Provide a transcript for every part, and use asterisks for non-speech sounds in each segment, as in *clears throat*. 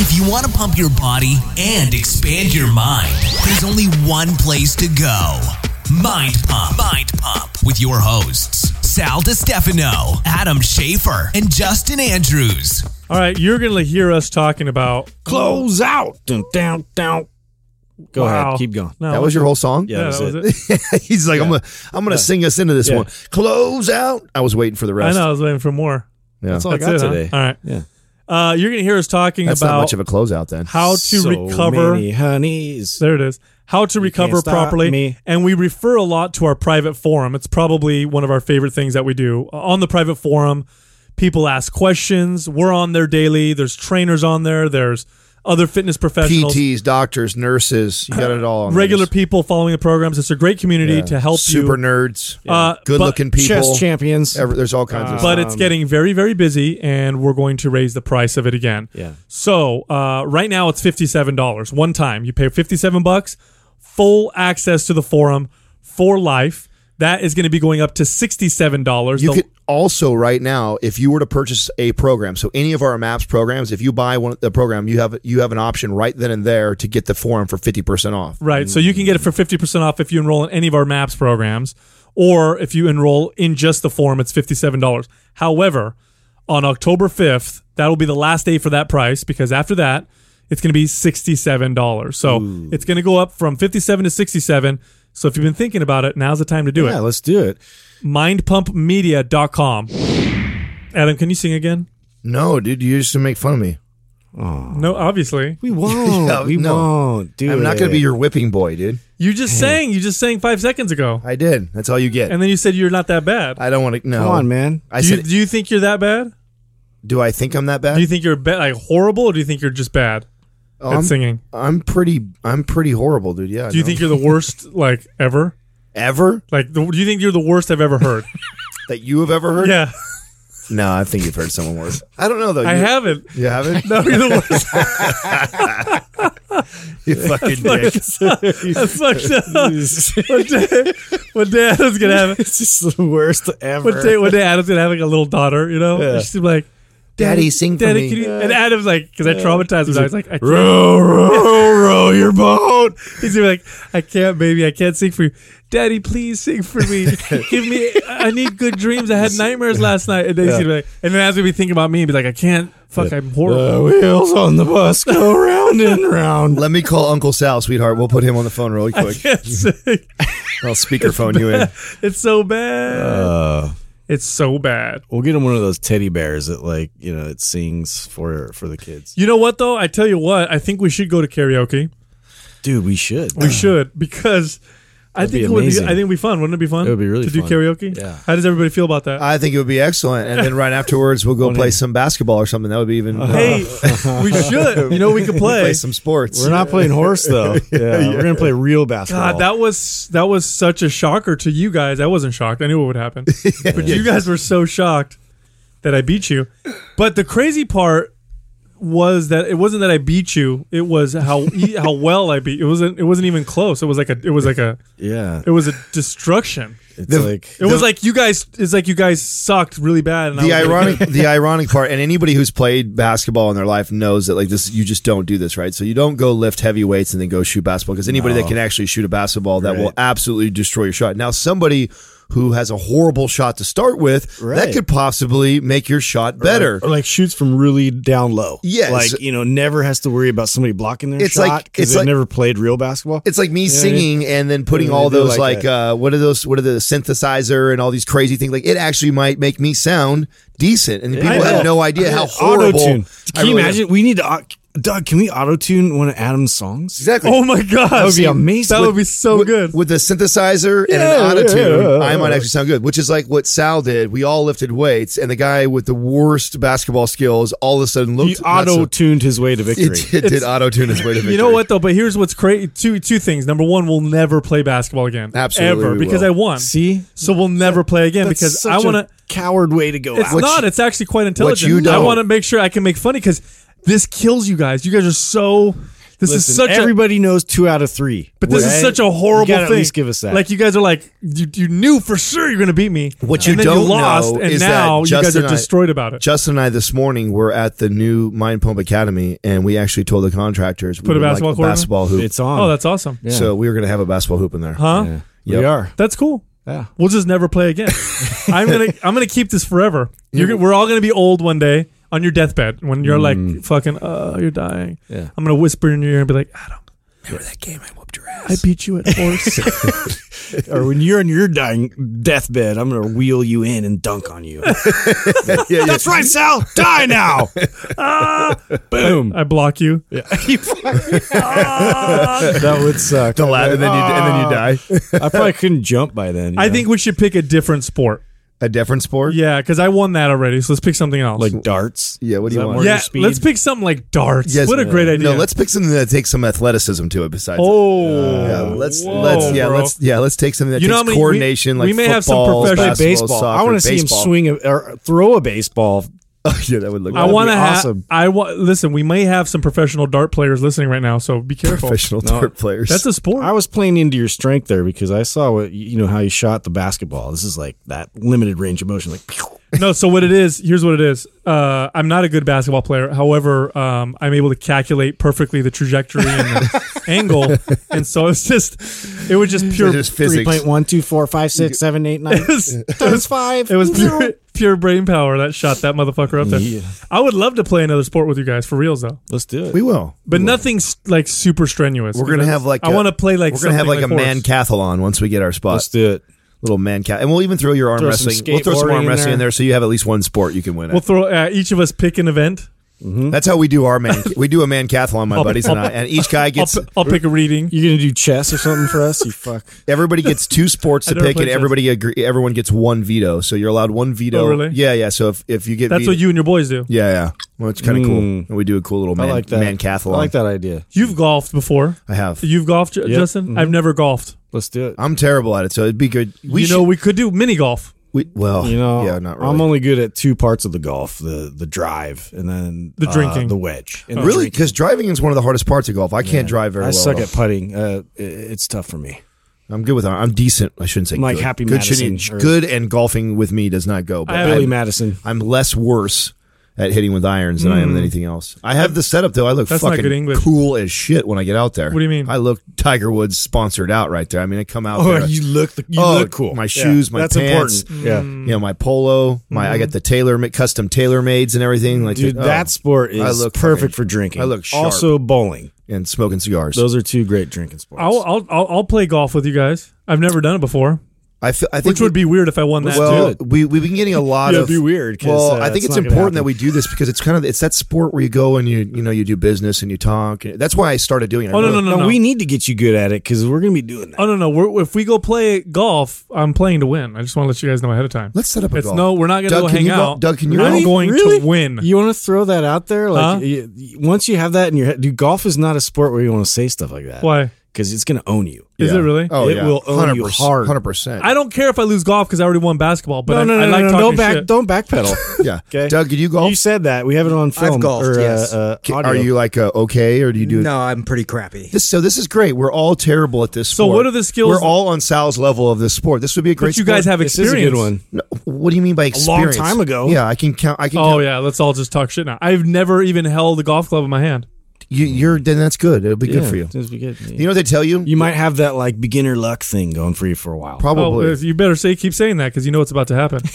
If you want to pump your body and expand your mind, there's only one place to go. Mind Pump. Mind Pump with your hosts, Sal DiStefano, Adam Schaefer, and Justin Andrews. All right, you're going to hear us talking about Close out. Dun, down, down. Go Wow. ahead. Keep going. No, That was your whole song? Yeah, yeah, that was it. was it. *laughs* He's like, I'm gonna I'm gonna sing us into this Yeah. one. Close out. I was waiting for the rest. I rest. know. I was waiting for more. Yeah. That's all I That's got it, huh? today. All right. Yeah. Uh, you're going to hear us talking That's about not much of a closeout then. how to So recover. many honeys. There it is. How to recover can't stop properly. me. And we refer a lot to our private forum. It's probably one of our favorite things that we do. On the private forum, people ask questions. We're on there daily. There's trainers on there. There's other fitness professionals. PTs, doctors, nurses, you got it all. On regular this. people following the programs. It's a great community Yeah. to help you super you. nerds, Uh, good looking people, Chess champions. Every- there's all kinds of. but it's getting very, very busy, and we're going to raise the price of it again. Yeah. So uh, right now it's fifty-seven dollars one time. You pay fifty-seven bucks, full access to the forum for life. That is going to be going up to sixty-seven dollars. You could also right now, if you were to purchase a program, so any of our Maps programs, if you buy one the program, you have you have an option right then and there to get the forum for fifty percent off. Right. So you can get it for 50% off if you enroll in any of our MAPS programs, or if you enroll in just the forum, it's $57. However, on October 5th, that'll be the last day for that price because after that, it's going to be $67. So it's going to go up from 57 to 67 So if you've been thinking about it, now's the time to do Yeah, it. Yeah, let's do it. Mindpumpmedia.com. Adam, can you sing again? No, dude, you used to make fun of me. No, obviously. We *laughs* won't. Yeah, we no. won't. Do I'm not going to be your whipping boy, dude. You just sang. You just sang five seconds ago. I did. That's all you get. And then you said you're not that bad. I don't want to. No, Come on, man. I do, you, said, do you think you're that bad? do I think I'm that bad? Do you think you're ba- like horrible, or do you think you're just bad Oh, at I'm, singing? I'm pretty. I'm pretty horrible, dude. Yeah. Do you think you're the worst *laughs* like ever? ever Like, the, do you think you're the worst I've ever heard? *laughs* that you have ever heard? yeah, No, I think you've heard someone worse. I don't know though. I You- haven't. You haven't? *laughs* No, you're the worst. you fucking dick. That's fucked up. One day, one day Adam's gonna have it's just the worst ever. one day, one day Adam's gonna have like a little daughter, you know? Yeah. She's like, Daddy, sing for Daddy, me. you? And Adam's like, because I traumatized him. I was like, I can't. row, row, row your boat. He's gonna be like, I can't, baby, I can't sing for you. Daddy, please sing for me. *laughs* Give me, I need good dreams. I had nightmares last night. And then he's gonna be like, and then as we be thinking about me, he'd be like, I can't. Fuck, I'm horrible. The wheels on the bus go *laughs* round and round. Let me call Uncle Sal, sweetheart. We'll put him on the phone really I quick. can't sing. I'll speakerphone you in. *laughs* It's so bad. Uh, it's so bad. we'll get him one of those teddy bears that, like, you know, it sings for for the kids. You know what though? I tell you what, I think we should go to karaoke. Dude, we should. We should because I That'd think be it would be. amazing. I think it'd be fun. Wouldn't it be fun? It would be really to do karaoke. Yeah. How does everybody feel about that? I think it would be excellent. And then right afterwards, we'll go play some basketball or something. That would be even. Uh-huh. hey, we should. You know, *laughs* we could play. play some sports. We're not playing horse though. *laughs* Yeah, we're gonna play real basketball. God, that was that was such a shocker to you guys. I wasn't shocked. I knew what would happen, *laughs* but you guys were so shocked that I beat you. But the crazy part was that it wasn't that I beat you. It was how e- *laughs* how well I beat. It wasn't. It wasn't even close. It was like a. It was like a. yeah, It was a destruction. it's The- like It was like you guys. It's like you guys sucked really bad. And the I was like- ironic *laughs* the ironic part and anybody who's played basketball in their life knows that like this you just don't do this right so you don't go lift heavy weights and then go shoot basketball because anybody that can actually shoot a basketball that will absolutely destroy your shot now somebody who has a horrible shot to start with that could possibly make your shot better or like shoots from really down low. Yes. like you know, never has to worry about somebody blocking their It's shot like- because it's they've like- never played real basketball. it's like me Yeah, singing and then putting all those like like, uh, what are those what are the synthesizer and all these crazy things like it actually might make me sound decent and people have no idea how horrible Auto-tune. Can you really am. imagine? We need to. Au- Doug, can we auto tune one of Adam's songs? exactly Oh my god, that would be amazing. That would be so with, good. with the synthesizer and Yeah, an autotune. yeah, yeah. I might actually sound good, which is like what Sal did. We all lifted weights, and the guy with the worst basketball skills all of a sudden looked He auto tuned his way to victory. It, it did auto tune his way to victory. *laughs* You know what though? But here's what's crazy. Two two things. Number one, we'll never play basketball again. Absolutely ever because. I won. See, So we'll never play again That's because such I a want to. coward way to go. It's out. not. It's actually quite intelligent. you I don't- want to make sure I can make funny because this kills you guys. You guys are so This Listen, is such a everybody knows two out of three. but this is such a horrible You thing. At least give us that. Like you guys are like you, you knew for sure you're going to beat me. What you and don't you lost, know and is now that you guys are I- destroyed about it. Justin and I this morning were at the new Mind Pump Academy, and we actually told the contractors we Put a would like basketball court in? basketball hoop. it's on. Oh, that's awesome. Yeah. So we were going to have a basketball hoop in there. Huh? Yeah. Yep. We are. That's cool. Yeah. We'll just never play again. *laughs* I'm gonna I'm gonna keep this forever. You're, we're all gonna be old one day on your deathbed when you're like mm. fucking oh, you're dying. Yeah. I'm gonna whisper in your ear and be like, Adam, Remember that game I whooped your ass? I beat you at horse. *laughs* Or when you're on your dying deathbed, I'm gonna wheel you in and dunk on you. *laughs* yeah, yeah. That's right, Sal. Die now. *laughs* Ah. Boom. I block you. Ah. that would suck. The la- and then you and then you ah. die. I probably couldn't jump by then. you I know? think we should pick a different sport. A different sport? Yeah, because I won that already. So let's pick something else. like darts. Yeah, what do Is you that want? more yeah, speed? let's pick something like darts. Yes, what a uh, great idea. No, let's pick something that takes some athleticism to it. Besides, Oh, yeah, let's Whoa, let's yeah bro. let's yeah let's take something that You know how takes many- we- coordination. like we may have some football, professional- Play basketball, baseball. Soccer, I want to see him baseball. swing a, or throw a baseball. *laughs* Oh, yeah, that would look. I want to be have. awesome. I want. Listen, we may have some professional dart players listening right now, so be careful. professional No. dart players. That's a sport. I was playing into your strength there because I saw what you know how you shot the basketball. This is like that limited range of motion, like pew. *laughs* no, so what it is, here's what it is. Uh, I'm not a good basketball player. However, um, I'm able to calculate perfectly the trajectory and the *laughs* angle, and so it's just, it was just pure. just physics. point one two four five six seven eight nine *laughs* It was, times five. it was pure, pure brain power that shot that motherfucker up there. Yeah. I would love to play another sport with you guys for reals though, Let's do it. we will. but nothing's like super strenuous. We're gonna have like I want to play like we're gonna have like, something a man horse. cathlon once we get our spot. Let's do it. Little man cat, and we'll even throw your arm Throw wrestling. We'll throw some arm in wrestling in there. there, so you have at least one sport you can win. We'll throw uh, each of us pick an event. That's how we do our man. we do a man cathlon, my I'll- buddies and I, I'll- and each guy I'll, gets. p- I'll pick a reading. You gonna do chess or something for us? You fuck. *laughs* Everybody gets two sports to pick, and chess. everybody agree, everyone gets one veto. So you're allowed one veto. Oh, really? Yeah, yeah. So if, if you get That's veto- what you and your boys do. yeah, yeah. Well, it's kind of cool. Mm. And we do a cool little man, I like that. man cathlon. I like that idea. You've golfed before. I have. You've golfed, Yep. Justin. Mhm. I've never golfed. Let's do it. I'm terrible at it, so it'd be good. We you should, know, we could do mini golf. we, well, You know, yeah, not really. I'm only good at two parts of the golf: the the drive and then The uh, drinking. the wedge. And the really because driving is one of the hardest parts of golf. I can't drive very I well. suck at at putting. Uh, i- it's tough for me. I'm good with. I'm decent. I shouldn't say I'm like good. Happy good. Madison good and golfing with me does not go. But I have- Billy Madison. I'm less worse at hitting with irons than I am with anything else. I have the setup though. I look Hmm. That's not fucking English. cool as shit when I get out there. What do you mean? I look Tiger Woods sponsored out right there. I mean, I come out Oh, there. you look you Oh, look cool. my shoes, my That's pants. important. Yeah. You know, my polo, my I got the tailor custom TaylorMades and everything. Like Dude, oh, that sport I is look perfect fucking- for drinking. I look sharp. Also, bowling. and smoking cigars. Those are two great drinking sports. I'll, I'll I'll I'll play golf with you guys. I've never done it before, I feel. I think which would be weird if I won that well. too. We we've been getting a lot Yeah, of it'd be weird 'cause, Well, uh, I think it's it's important that we do this because it's kind of it's that sport where you go and you you know you do business and you talk. That's why I started doing it. Oh no really- no no no, no. we need to get you good at it because we're gonna be doing that. Oh no no. We're, if we go play golf, I'm playing to win. I just want to let you guys know ahead of time. Let's set up a It's golf. no, we're not going to Doug, go can hang you go- out. Doug, can you I'm go? going Really? to win. You want to throw that out there? Like, Huh? you- you- once you have that in your head, dude, golf is not a sport where you want to say stuff like that. Why? Because it's gonna own you. Is it really? Oh It yeah, will own you hard. Hundred percent. I don't care if I lose golf because I already won basketball. But no, I, no, no, I like no, no, talking don't back, shit. don't backpedal. *laughs* Yeah. Okay. Doug, did you golf? You said that. We have it on film. golfed, or, uh, yes. uh, Ca- audio. Are you like uh, okay, or do you do No, I'm pretty crappy. This, so this is great. We're all terrible at this. So sport. what are the skills- We're all on Sal's level of this sport. This would be a great. But you guys sport. have This experience. is a good one. No, what do you mean by experience? long time ago. Yeah, I can count. I can. Oh count. yeah, let's all just talk shit now. I've never even held a golf club in my hand. You, you're then that's good. It'll be good for you. this would be good. You know what they tell you? You might have that like beginner luck thing going for you for a while. Probably. Oh, you better say keep saying that because you know what's about to happen. *laughs*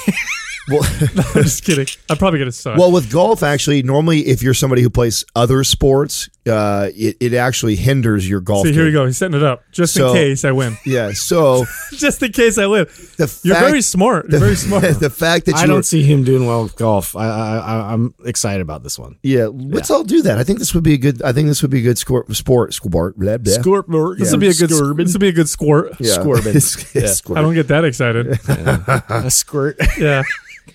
*laughs* well, I'm just kidding. I'm probably gonna suck. well, with golf, actually, normally if you're somebody who plays other sports, uh, it, it actually hinders your golf. See, here game. we go. He's setting it up just So- in case I win. Yeah. So *laughs* just in case I win. the You're fact, very smart. You're very smart. *laughs* the fact that I don't see him doing well with golf. I, I, I I'm excited about this one. Yeah, let's all do that. I think this would be a good. I think this would be a good sport. Sport. Sport. Blah, blah. Scorp- This would be a good. This would be a good squirt. Yeah. Scorbin. It's- it's squirt. I don't get that excited. *laughs* a squirt. Yeah.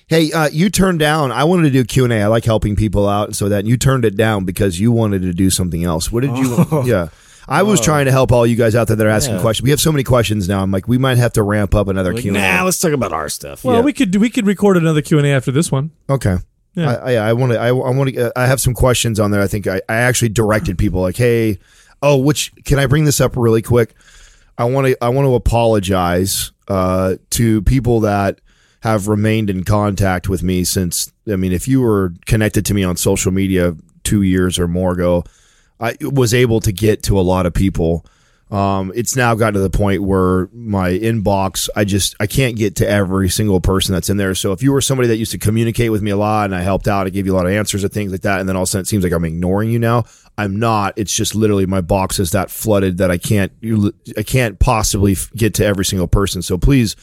Hey, uh, you turned down. I wanted to do Q and A. I like helping people out, and so that you turned it down because you wanted to do something else. What did you? *laughs* Yeah, I was trying to help all you guys out there that are asking Yeah. questions. We have so many questions now. I'm like, we might have to ramp up another Like, Q and nah, A. let's talk about our stuff. Well, Yeah. we could we could record another Q and A after this one. Okay. Yeah. I, I, I want to. I, I want to. I have some questions on there. I think I, I actually directed people like, hey, oh, which can I bring this up really quick? I want to. I want to apologize uh, to people that have remained in contact with me since. I mean, if you were connected to me on social media two years or more ago, I was able to get to a lot of people. Um, it's now gotten to the point where my inbox, I just I can't get to every single person that's in there. So if you were somebody that used to communicate with me a lot and I helped out, I gave you a lot of answers and things like that, and then all of a sudden it seems like I'm ignoring you now. I'm not. It's just literally my box is that flooded that I can't I can't possibly get to every single person. So please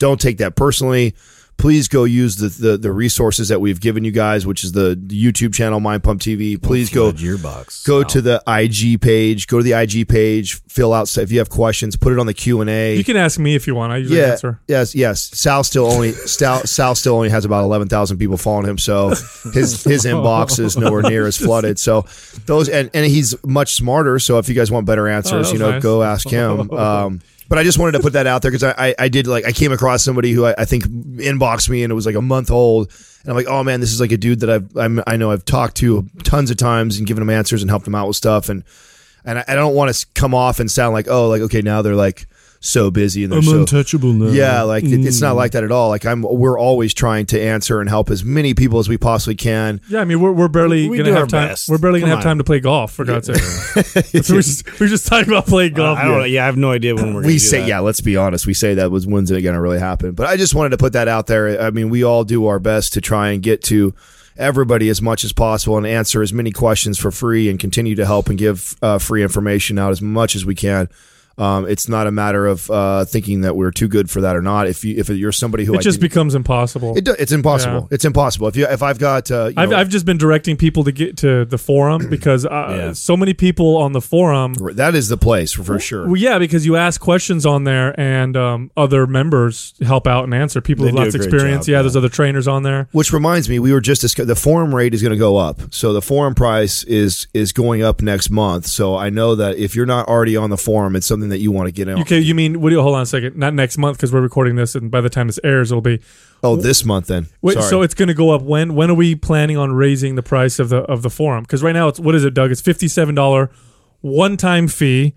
don't take that personally. Please go use the, the, the resources that we've given you guys, which is the, the YouTube channel, Mind Pump TV. Please go Flood your box. go Wow. to the IG page. Go to the IG page. Fill out if you have questions. Put it on the Q and A. You can ask me if you want. I usually Yeah. answer. Yes. Yes. Sal still only Sal, Sal still only has about eleven thousand people following him, so his his *laughs* inbox is nowhere near as *laughs* flooded. So those and, and he's much smarter. So if you guys want better answers, that you know, nice. go ask him. *laughs* Um, but I just wanted to put that out there because I, I I did like I came across somebody who I, I think inboxed me and it was like a month old. And I'm like, oh man, this is like a dude that I've I'm, I know I've talked to tons of times and given him answers and helped him out with stuff and and I, I don't want to come off and sound like oh like okay now they're like so busy and they're I'm so untouchable now. yeah, like it, it's not like that at all. Like I'm, we're always trying to answer and help as many people as we possibly can. Yeah, I mean we're, we're barely We gonna have time. best. We're barely gonna Come have time to play golf for God's sake. *laughs* so we're just we're just talking about playing golf. I don't know. Yeah, I have no idea when we're. We gonna do say, that. yeah, let's be honest. We say that was when's it going to really happen? But I just wanted to put that out there. I mean, we all do our best to try and get to everybody as much as possible and answer as many questions for free and continue to help and give uh, free information out as much as we can. Um, it's not a matter of uh, thinking that we're too good for that or not. If you if you're somebody who It I just becomes impossible. it, it's impossible. Yeah. It's impossible. If you if I've got uh, I've, know- I've just been directing people to get to the forum because uh, Yeah. so many people on the forum. That is the place for, for sure. Well, yeah, because you ask questions on there, and um, other members help out and answer. People They with lots of experience. job, yeah, yeah. there's other trainers on there. Which reminds me, we were just discuss- the forum rate is going to go up. So the forum price is is going up next month. So I know that if you're not already on the forum, it's something that you want to get in. Okay, you mean? What do you, hold on a second. Not next month because we're recording this, and by the time this airs, it'll be. Oh, this month then. Wait, Sorry. so it's going to go up when? When are we planning on raising the price of the of the forum? Because right now it's what is it, Doug? It's fifty seven dollar one time fee.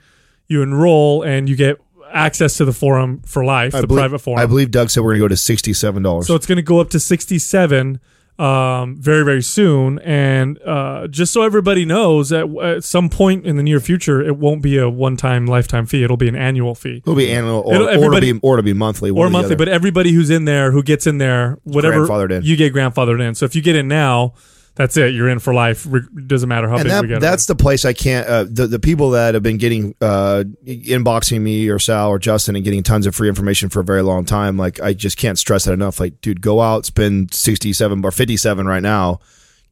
You enroll and you get access to the forum for life, I the believe, private forum. I believe Doug said we're going to go to sixty seven dollars. So it's going to go up to 67 um, very, very soon. And uh, just so everybody knows, at, at some point in the near future, it won't be a one time lifetime fee. It'll be an annual fee. it'll be annual or, It'll- or, be, or it'll be monthly. Or monthly, but everybody who's in there, who gets in there, whatever Grandfathered in. you get grandfathered in. So if you get in now, that's it. You're in for life. Re- doesn't matter how and big that, we get. that's the place I can't. Uh, the the people that have been getting uh, inboxing me or Sal or Justin and getting tons of free information for a very long time. Like I just can't stress that enough. Like, dude, go out, spend sixty seven or fifty seven right now.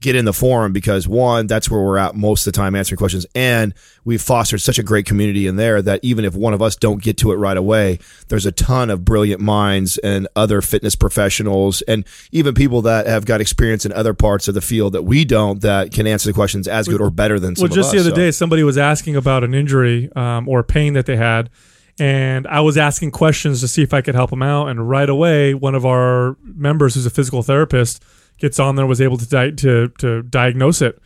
Get in the forum because one, that's where we're at most of the time answering questions, and we've fostered such a great community in there that even if one of us don't get to it right away, there's a ton of brilliant minds and other fitness professionals and even people that have got experience in other parts of the field that we don't that can answer the questions as good or better than some well, just of the other so. day, somebody was asking about an injury um, or pain that they had, and I was asking questions to see if I could help them out. And right away, one of our members, who's a physical therapist, gets on there, was able to di- to to diagnose it.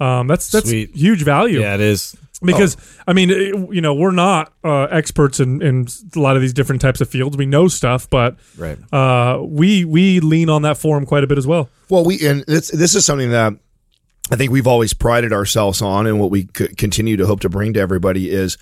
Um, that's that's Sweet. huge value Yeah, it is. because I mean, it- you know, we're not uh, experts in, in a lot of these different types of fields. We know stuff, but Right. uh, we we lean on that forum quite a bit as well. Well, we and this this is something that I think we've always prided ourselves on, and what we c- continue to hope to bring to everybody is,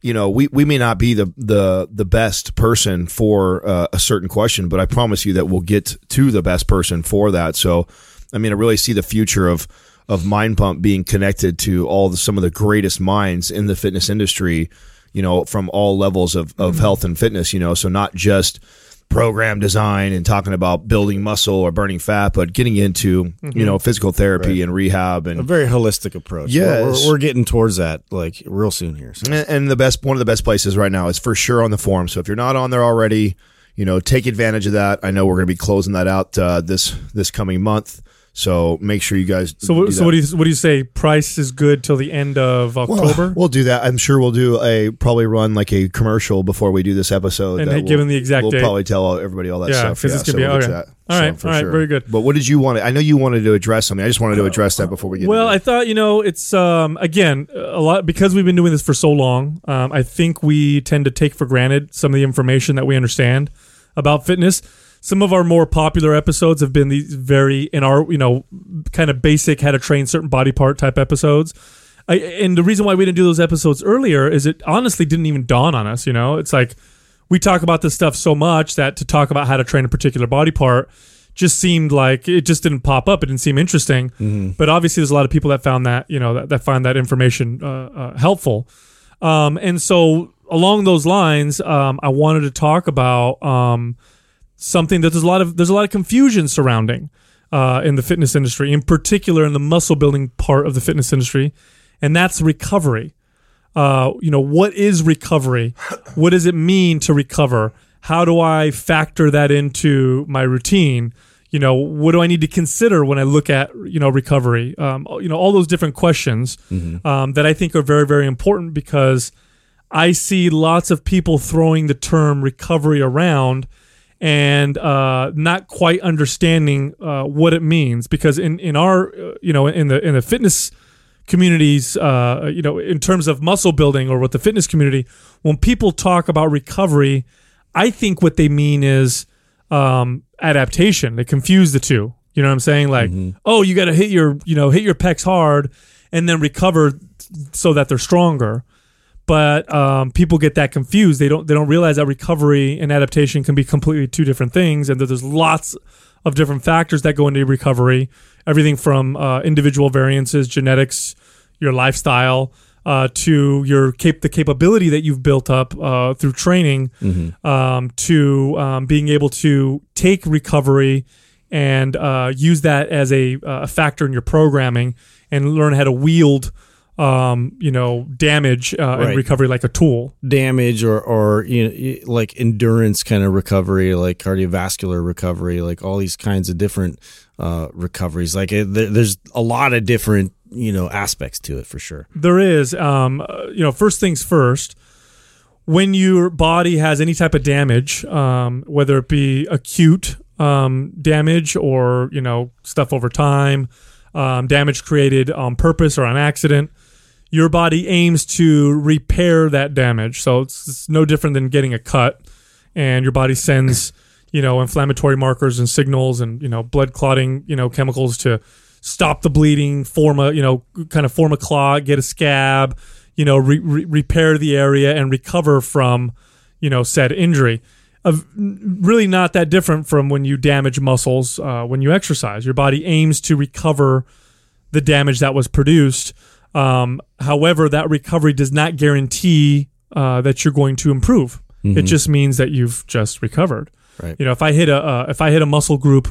you know, we, we may not be the the the best person for uh, a certain question, but I promise you that we'll get to the best person for that. So, I mean, I really see the future of of Mind Pump being connected to all the, some of the greatest minds in the fitness industry. You know, from all levels of of health and fitness. You know, so not just program design and talking about building muscle or burning fat, but getting into you know physical therapy and rehab and A very holistic approach. Yes. We're, we're, we're getting towards that like real soon here. So. and and the best one of the best places right now is for sure on the forum. So if you're not on there already, you know take advantage of that. I know we're going to be closing that out uh, this this coming month. So make sure you guys. So, what, do so what do you what do you say? Price is good till the end of October, We'll do that. I'm sure we'll do a probably run like a commercial before we do this episode. And hey, we'll- the exact We'll date. probably tell everybody all that stuff. Yeah, stuff. 'cause it's gonna so be- we'll okay. that. All right, for all right, very good. But what did you want? To, I know you wanted to address something. I just wanted to address that before we get. Well, I thought you know it's um, again a lot because we've been doing this for so long. Um, I think we tend to take for granted some of the information that we understand about fitness. Some of our more popular episodes have been these very in our you know kind of basic how to train certain body part type episodes. I, and the reason why we didn't do those episodes earlier is it honestly didn't even dawn on us. You know, it's like we talk about this stuff so much that to talk about how to train a particular body part just seemed like it just didn't pop up. It didn't seem interesting. But obviously, there's a lot of people that found that you know that, that find that information uh, uh, helpful. Um, and so along those lines, um, I wanted to talk about um, something that there's a lot of there's a lot of confusion surrounding uh, in the fitness industry, in particular in the muscle building part of the fitness industry, and that's recovery. Uh, you know, what is recovery? What does it mean to recover? How do I factor that into my routine? You know, what do I need to consider when I look at you know recovery? Um, you know, all those different questions um, that I think are very very important because I see lots of people throwing the term recovery around and uh, not quite understanding uh, what it means. Because in in our uh, you know in the in the fitness communities uh, you know in terms of muscle building or with the fitness community when people talk about recovery I think what they mean is um, adaptation. They confuse the two. You know what I'm saying? Like oh you got to hit your you know hit your pecs hard and then recover so that they're stronger but um, people get that confused. They don't they don't realize that recovery and adaptation can be completely two different things, and that there's lots of different factors that go into recovery. Everything from uh, individual variances, genetics, your lifestyle, uh, to your cap- the capability that you've built up uh, through training, um, to um, being able to take recovery and uh, use that as a, a factor in your programming and learn how to wield um, you know, damage uh, and recovery like a tool. damage or or you know like endurance kind of recovery like cardiovascular recovery like all these kinds of different uh recoveries like it, there's a lot of different you know aspects to it for sure There is, um, uh, you know, first things first. When your body has any type of damage, um, whether it be acute um, damage or you know stuff over time, um, damage created on purpose or on accident, your body aims to repair that damage. So it's, it's no different than getting a cut, and your body sends you know inflammatory markers and signals and you know blood clotting you know chemicals to stop the bleeding, form a you know kind of form a clot, get a scab, you know re- re- repair the area and recover from you know said injury. Really not that different from when you damage muscles uh, when you exercise. Your body aims to recover the damage that was produced. Um, however, that recovery does not guarantee uh, that you're going to improve. It just means that you've just recovered. Right. You know, if I hit a uh, if I hit a muscle group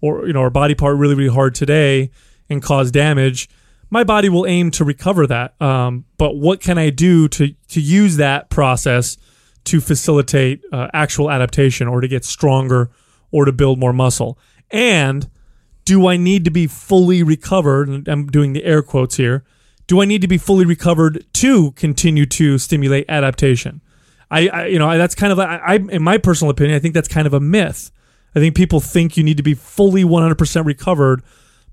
or you know or body part really really hard today and cause damage, my body will aim to recover that. Um, but what can I do to to use that process to facilitate uh, actual adaptation or to get stronger or to build more muscle? And do I need to be fully recovered? And I'm doing the air quotes here. Do I need to be fully recovered to continue to stimulate adaptation? I, I you know, that's kind of, I, I, in my personal opinion, I think that's kind of a myth. I think people think you need to be fully 100% recovered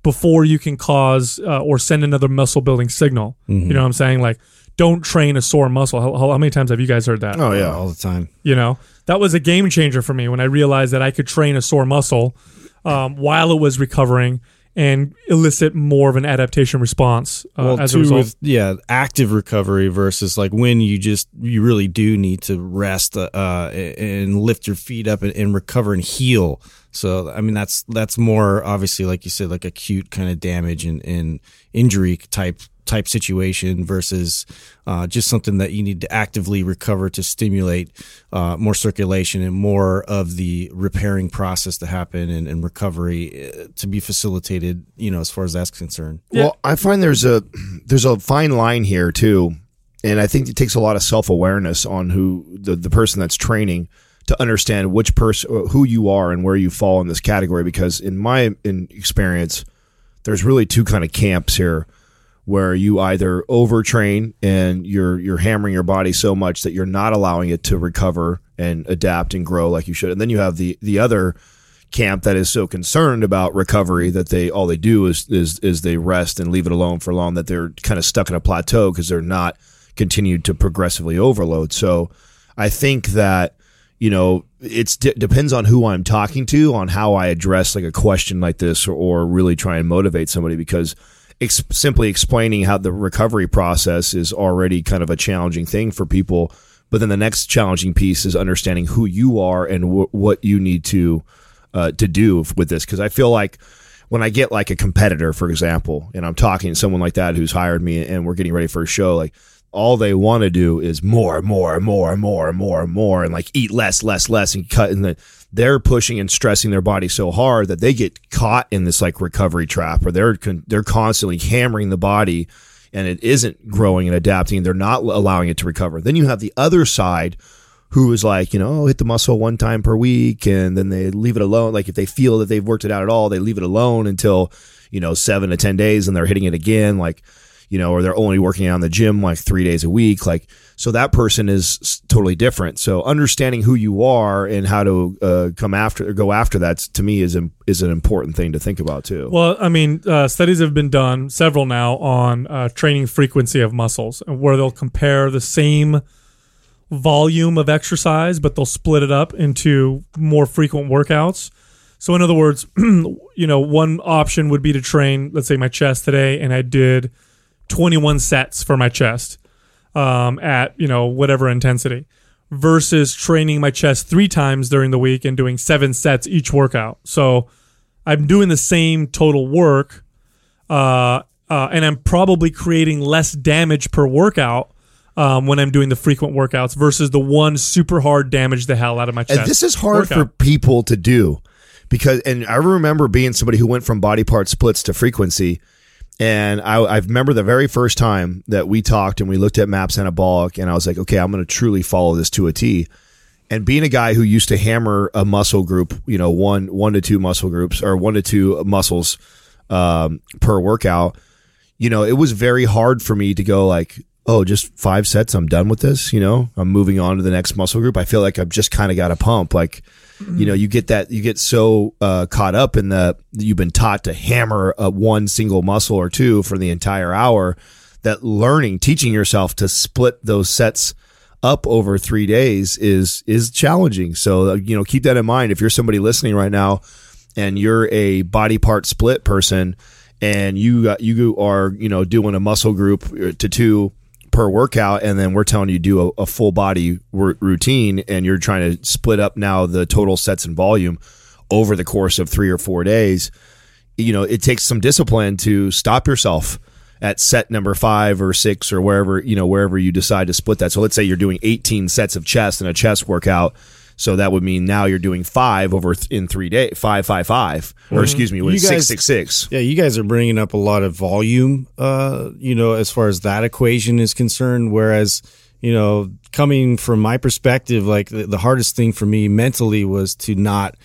before you can cause uh, or send another muscle building signal. You know what I'm saying? Like, don't train a sore muscle. How, how, how many times have you guys heard that? Oh yeah. all the time You know, that was a game changer for me when I realized that I could train a sore muscle um, while it was recovering and elicit more of an adaptation response uh, well as a result. with yeah active recovery versus like when you just you really do need to rest uh, uh and lift your feet up and, and recover and heal so i mean that's that's more obviously like you said like acute kind of damage and, and injury type type situation versus uh, just something that you need to actively recover to stimulate uh, more circulation and more of the repairing process to happen and, and recovery uh, to be facilitated you know as far as that's concerned Well, I find there's a there's a fine line here too, and I think it takes a lot of self awareness on who the the person that's training to understand which person who you are and where you fall in this category. Because in my in experience, there's really two kind of camps here where you either overtrain and you're you're hammering your body so much that you're not allowing it to recover and adapt and grow like you should. And then you have the the other camp that is so concerned about recovery that they all they do is is is they rest and leave it alone for long that they're kind of stuck in a plateau because they're not continued to progressively overload. So I think that you know it d- depends on who I'm talking to on how I address like a question like this or, or really try and motivate somebody because ex- simply explaining how the recovery process is already kind of a challenging thing for people. But then the next challenging piece is understanding who you are and wh- what you need to uh, to do with this. Because I feel like when I get like a competitor, for example, and I'm talking to someone like that who's hired me and we're getting ready for a show, like all they want to do is more, more, more, more, more, more, and like eat less, less, less, and cut. And the, they're pushing and stressing their body so hard that they get caught in this like recovery trap, or they're they're constantly hammering the body, and it isn't growing and adapting. They're not allowing it to recover. Then you have the other side. Who is like, you know, oh, hit the muscle one time per week and then they leave it alone. Like if they feel that they've worked it out at all, they leave it alone until, you know, seven to 10 days and they're hitting it again. Like, you know, or they're only working in the gym like three days a week. Like, so that person is totally different. So understanding who you are and how to uh, come after, or go after that to me is is an important thing to think about too. Well, I mean, uh, studies have been done, several now, on uh, training frequency of muscles, where they'll compare the same volume of exercise, but they'll split it up into more frequent workouts. So, in other words, *clears throat* you know, one option would be to train, let's say, my chest today, and I did 21 sets for my chest um, at you know whatever intensity, versus training my chest three times during the week and doing seven sets each workout. So I'm doing the same total work, uh, uh, and I'm probably creating less damage per workout um, when I'm doing the frequent workouts versus the one super hard damage the hell out of my chest. And this is hard for people to do because, and I remember being somebody who went from body part splits to frequency. And I, I remember the very first time that we talked and we looked at maps anabolic, and I was like, okay, I'm going to truly follow this to a T. And being a guy who used to hammer a muscle group, you know, one one to two muscle groups or one to two muscles um, per workout, you know, it was very hard for me to go like, oh, just five sets, I'm done with this. You know, I'm moving on to the next muscle group. I feel like I've just kind of got a pump. Like, you know, you get that, you get so uh, caught up in the, you've been taught to hammer a one single muscle or two for the entire hour that learning, teaching yourself to split those sets up over three days is is challenging. So uh, you know, keep that in mind. If you're somebody listening right now, and you're a body part split person, and you got, you are you know doing a muscle group uh, to two per workout, and then we're telling you do a, a full body r- routine, and you're trying to split up now the total sets and volume over the course of three or four days. You know, it takes some discipline to stop yourself at set number five or six or wherever you know wherever you decide to split that. So let's say you're doing 18 sets of chest in a chest workout. So that would mean now you're doing five over th- in three days, five, five, five, or excuse me, with six, six, six. Yeah, you guys are bringing up a lot of volume, uh, you know, as far as that equation is concerned. Whereas, you know, coming from my perspective, like the, the hardest thing for me mentally was to not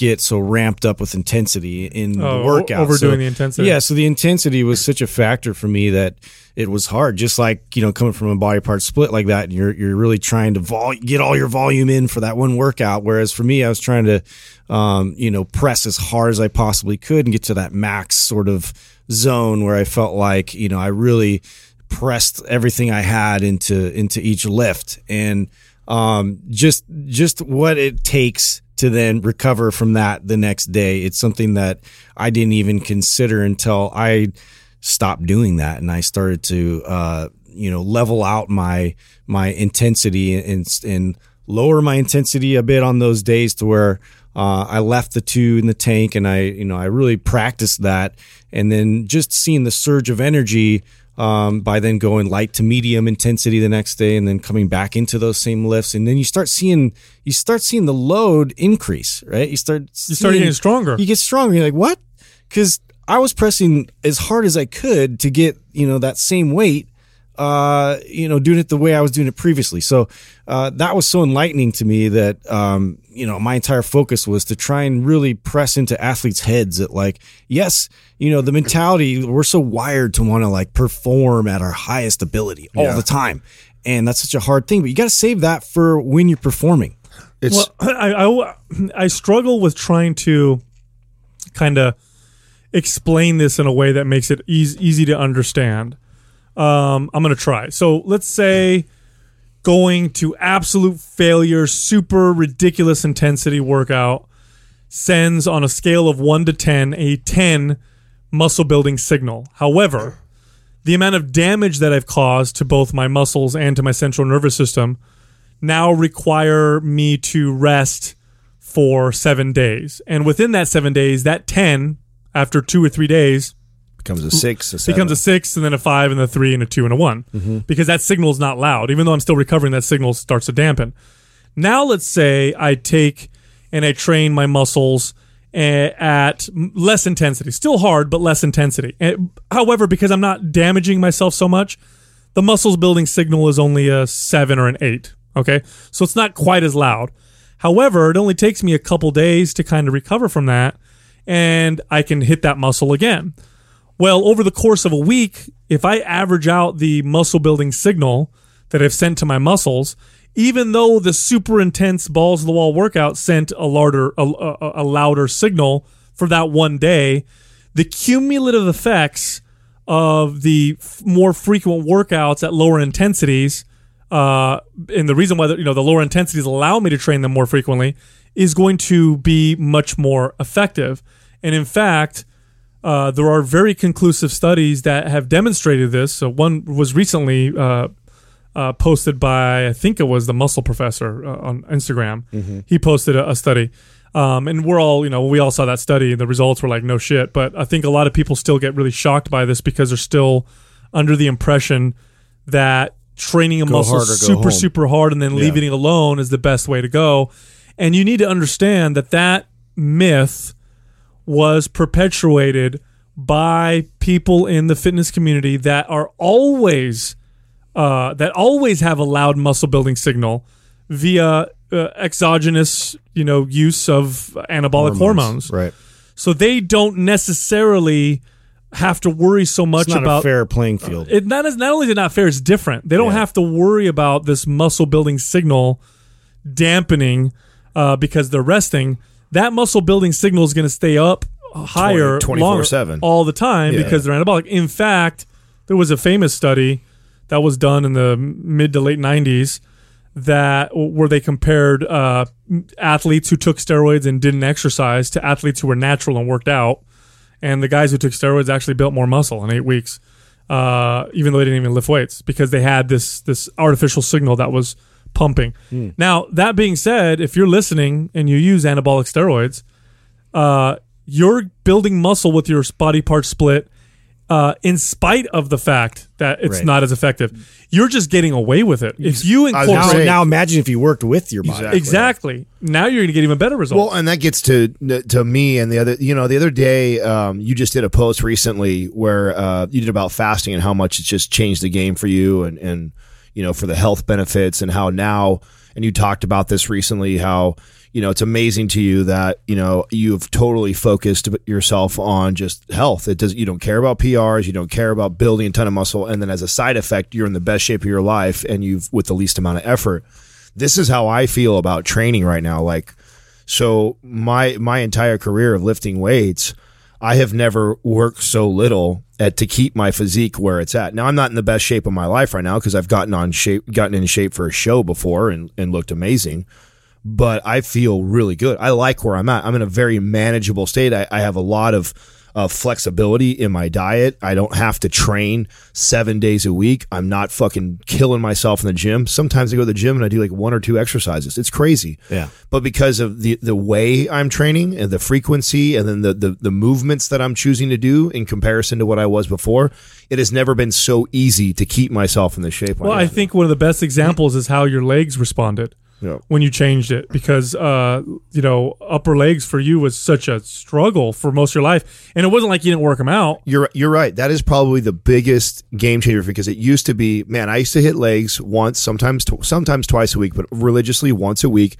get so ramped up with intensity in Oh, the workout. overdoing So- the intensity. Yeah, so the intensity was such a factor for me that it was hard. Just like you know, coming from a body part split like that, and you're you're really trying to vol- get all your volume in for that one workout. Whereas for me, I was trying to, um, you know, press as hard as I possibly could and get to that max sort of zone where I felt like you know I really pressed everything I had into into each lift and um, just just what it takes to then recover from that the next day. It's something that I didn't even consider until I stopped doing that and I started to uh, you know level out my my intensity and and lower my intensity a bit on those days to where uh, I left the two in the tank and I you know I really practiced that and then just seeing the surge of energy um, by then going light to medium intensity the next day and then coming back into those same lifts. And then you start seeing you start seeing the load increase right? You start You start getting stronger. you get stronger. You're like what? Because i was pressing as hard as i could to get you know that same weight uh, you know, doing it the way I was doing it previously. So uh, that was so enlightening to me that um, you know my entire focus was to try and really press into athletes' heads that like, yes, you know, the mentality we're so wired to want to like perform at our highest ability all Yeah. the time, and that's such a hard thing. But you got to save that for when you're performing. It's Well, *clears throat* I, I, I struggle with trying to kind of explain this in a way that makes it easy, easy to understand. Um, I'm to try. So let's say going to absolute failure, super ridiculous intensity workout sends on a scale of 1 to 10 a 10 muscle building signal. However, the amount of damage that I've caused to both my muscles and to my central nervous system now require me to rest for seven days. And within that seven days, that 10, after two or three days, becomes a six, a seven. becomes a six, and then a five, and a three, and a two, and a one. Because that signal is not loud. Even though I'm still recovering, that signal starts to dampen. Now, let's say I take and I train my muscles eh, at less intensity, still hard, but less intensity. Eh, However, because I'm not damaging myself so much, the muscles building signal is only a seven or an eight. Okay. So it's not quite as loud. However, it only takes me a couple days to kind of recover from that, and I can hit that muscle again. Well, over the course of a week, if I average out the muscle building signal that I've sent to my muscles, even though the super intense balls to the wall workout sent a louder a, a, a louder signal for that one day, the cumulative effects of the f- more frequent workouts at lower intensities, uh, and the reason why the, you know the lower intensities allow me to train them more frequently is going to be much more effective. And in fact, uh, there are very conclusive studies that have demonstrated this. So one was recently uh, uh, posted by I think it was the Muscle Professor uh, on Instagram. He posted a, a study, um, and we're all you know we all saw that study. And the results were like no shit. But I think a lot of people still get really shocked by this because they're still under the impression that training a muscle hard super home. super hard and then leaving it alone is the best way to go. And you need to understand that that myth was perpetuated by people in the fitness community that are always uh, that always have a loud muscle building signal via uh, exogenous you know use of anabolic hormones. right? So they don't necessarily have to worry so much It's not about a fair playing field. it not as not only is it not fair, it's different. They don't Yeah. have to worry about this muscle building signal dampening uh, because they're resting. That muscle building signal is going to stay up higher 24/7. longer- all the time Yeah. because they're anabolic. In fact, there was a famous study that was done in the mid to late '90s that where they compared uh, athletes who took steroids and didn't exercise to athletes who were natural and worked out, and the guys who took steroids actually built more muscle in eight weeks, uh, even though they didn't even lift weights because they had this this artificial signal that was pumping. Now that being said, if you're listening and you use anabolic steroids, uh, you're building muscle with your body part split. Uh, in spite of the fact that it's Right. not as effective, you're just getting away with it. If you was incorporate Now, now imagine if you worked with your body. Exactly. exactly, now you're going to get even better results. Well, and that gets to to me and the other. You know, the other day, um, you just did a post recently where uh, you did about fasting and how much it's just changed the game for you, and and you know for the health benefits and how now. And you talked about this recently, how you know it's amazing to you that you know you've totally focused yourself on just health. It does. You don't care about PRs. You don't care about building a ton of muscle, and then as a side effect, you're in the best shape of your life, and you've with the least amount of effort. This is how I feel about training right now. Like so my my entire career of lifting weights, I have never worked so little at to keep my physique where it's at. Now I'm not in the best shape of my life right now because I've gotten on shape gotten in shape for a show before and, and looked amazing. But I feel really good. I like where I'm at. I'm in a very manageable state. I, I have a lot of uh, flexibility in my diet. I don't have to train seven days a week. I'm not fucking killing myself in the gym. Sometimes I go to the gym and I do like one or two exercises. It's crazy Yeah. but because of the the way I'm training and the frequency and then the, the the movements that I'm choosing to do in comparison to what I was before, it has never been so easy to keep myself in the shape. Well, I'm I think one of the best examples is how your legs responded. Yeah. when you changed it because uh, you know upper legs for you was such a struggle for most of your life, and it wasn't like you didn't work them out. You're you're right. That is probably the biggest game changer because it used to be, man. I used to hit legs once, sometimes tw- sometimes twice a week, but religiously once a week.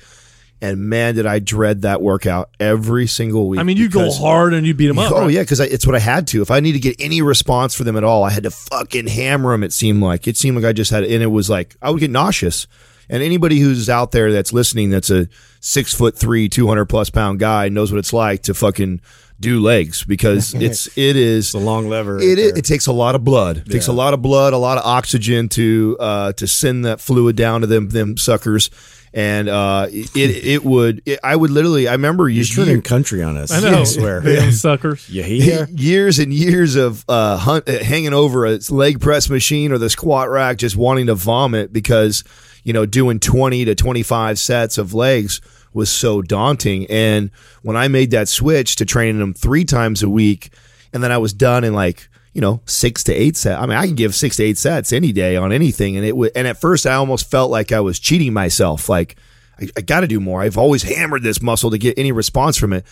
And man, did I dread that workout every single week. I mean, you go hard and you beat them up. Oh right? yeah, because it's what I had to. If I need to get any response for them at all, I had to fucking hammer them. It seemed like it seemed like I just had, and it was like I would get nauseous. And anybody who's out there that's listening, that's a six foot three, two hundred plus pound guy, knows what it's like to fucking do legs because *laughs* it's it is It's a long lever. it, right is, it takes a lot of blood. It takes a lot of blood, a lot of oxygen to uh, to send that fluid down to them them suckers. And uh, it it would it, I would literally I remember you He's turning country on us. I know. I swear. Damn suckers. You hear? years and years of uh, hunt, uh, hanging over a leg press machine or the squat rack, just wanting to vomit because you know doing twenty to twenty five sets of legs was so daunting. And when I made that switch to training them three times a week, and then I was done in like you know six to eight sets. I mean, I can give six to eight sets any day on anything, and it would. And at first, I almost felt like I was cheating myself, like. I, I got to do more. I've always hammered this muscle to get any response from it.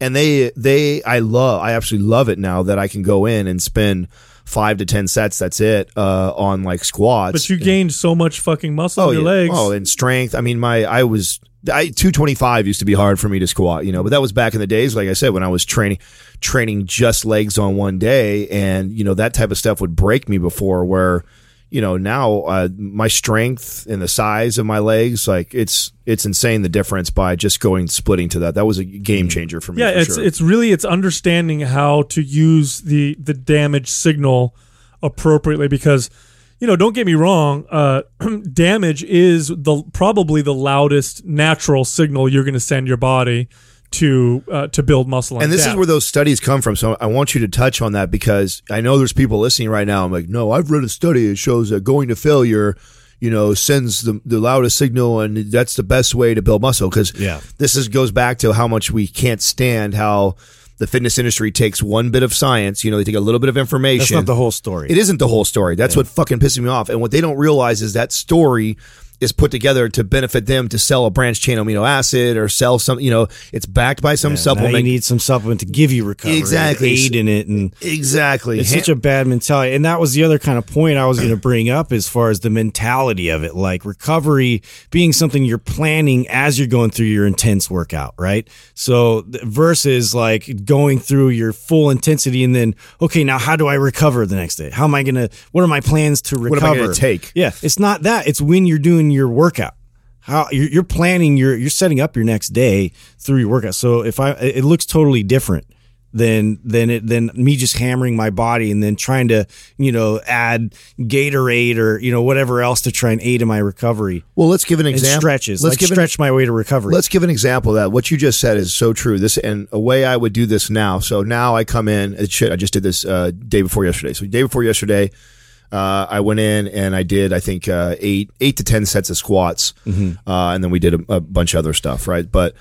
And they, they, I love, I absolutely love it now that I can go in and spend five to 10 sets. That's it, uh, on like squats. But you gained so much fucking muscle oh, in your yeah. legs. Oh, and strength. I mean, my, I was, I, 225 used to be hard for me to squat, you know, but that was back in the days, like I said, when I was training, training just legs on one day. And, you know, that type of stuff would break me before where, you know, now uh, my strength and the size of my legs, like it's it's insane the difference by just going splitting to that. That was a game changer for me. yeah, for it's sure. it's really it's understanding how to use the the damage signal appropriately because you know don't get me wrong uh, *clears throat* damage is the probably the loudest natural signal you're going to send your body to uh, to build muscle and this is where those studies come from. So I want you to touch on that because I know there's people listening right now. I'm like, no, I've read a study. It shows that going to failure, you know, sends the, the loudest signal, and that's the best way to build muscle. Because Yeah. this is goes back to how much we can't stand how the fitness industry takes one bit of science. You know, they take a little bit of information. That's not the whole story. It isn't the whole story. That's what fucking pisses me off. And what they don't realize is that story is put together to benefit them to sell a branched chain amino acid or sell some. You know, it's backed by some Now supplement. you need some supplement to give you recovery, Exactly. aid in it, and exactly. it's Ha- such a bad mentality. And that was the other kind of point I was going to bring up as far as the mentality of it, like recovery being something you're planning as you're going through your intense workout, right? So versus like going through your full intensity and then, okay, now how do I recover the next day? How am I going to, what are my plans to recover? am I gonna take? Yeah. It's not that. It's when you're doing your workout. How you're, planning, you're, you're setting up your next day through your workout. So if I, it looks totally different than than it than me just hammering my body and then trying to you know add Gatorade or you know whatever else to try and aid in my recovery. well, let's give an example. stretches, Let's like give an- stretch my way to recovery. Let's give an example of that. What you just said is so true. This and a way I would do this now. So now I come in. It shit, I just did this uh, day before yesterday. So day before yesterday, uh, I went in and I did I think uh, eight eight to ten sets of squats, Mm-hmm. uh, and then we did a, a bunch of other stuff. Right, but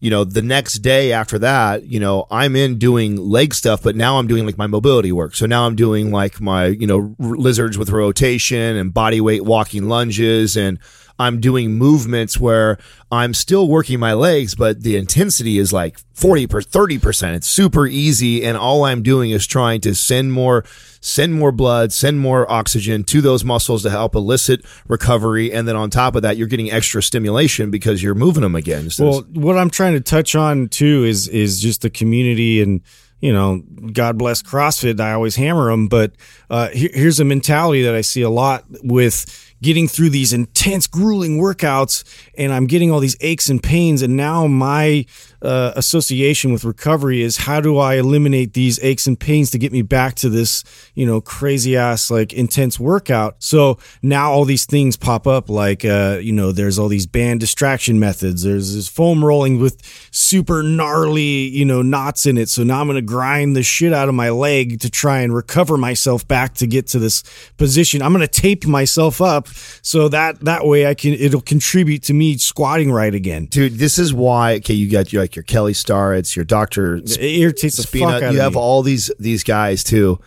you know the next day after that, you know I'm in doing leg stuff, but now I'm doing like my mobility work. So now I'm doing like my you know r- lizards with rotation and body weight walking lunges and. I'm doing movements where I'm still working my legs, but the intensity is like 40 per 30%. It's super easy. And all I'm doing is trying to send more, send more blood, send more oxygen to those muscles to help elicit recovery. And then on top of that, you're getting extra stimulation because you're moving them again. Well, what I'm trying to touch on too is is just the community and you know, God bless CrossFit. I always hammer them, but uh, here, here's a mentality that I see a lot with getting through these intense, grueling workouts, and I'm getting all these aches and pains. And now my uh, association with recovery is how do I eliminate these aches and pains to get me back to this, you know, crazy ass like intense workout. So now all these things pop up, like uh, you know, there's all these band distraction methods. There's this foam rolling with super gnarly, you know, knots in it. So now I'm gonna grind the shit out of my leg to try and recover myself back to get to this position. I'm gonna tape myself up so that that way I can it'll contribute to me squatting right again. dude, this is why, okay, you got your, like your Kelly Starrett, it's your Doctor It irritates the Spina. fuck out you have me. all these these guys too,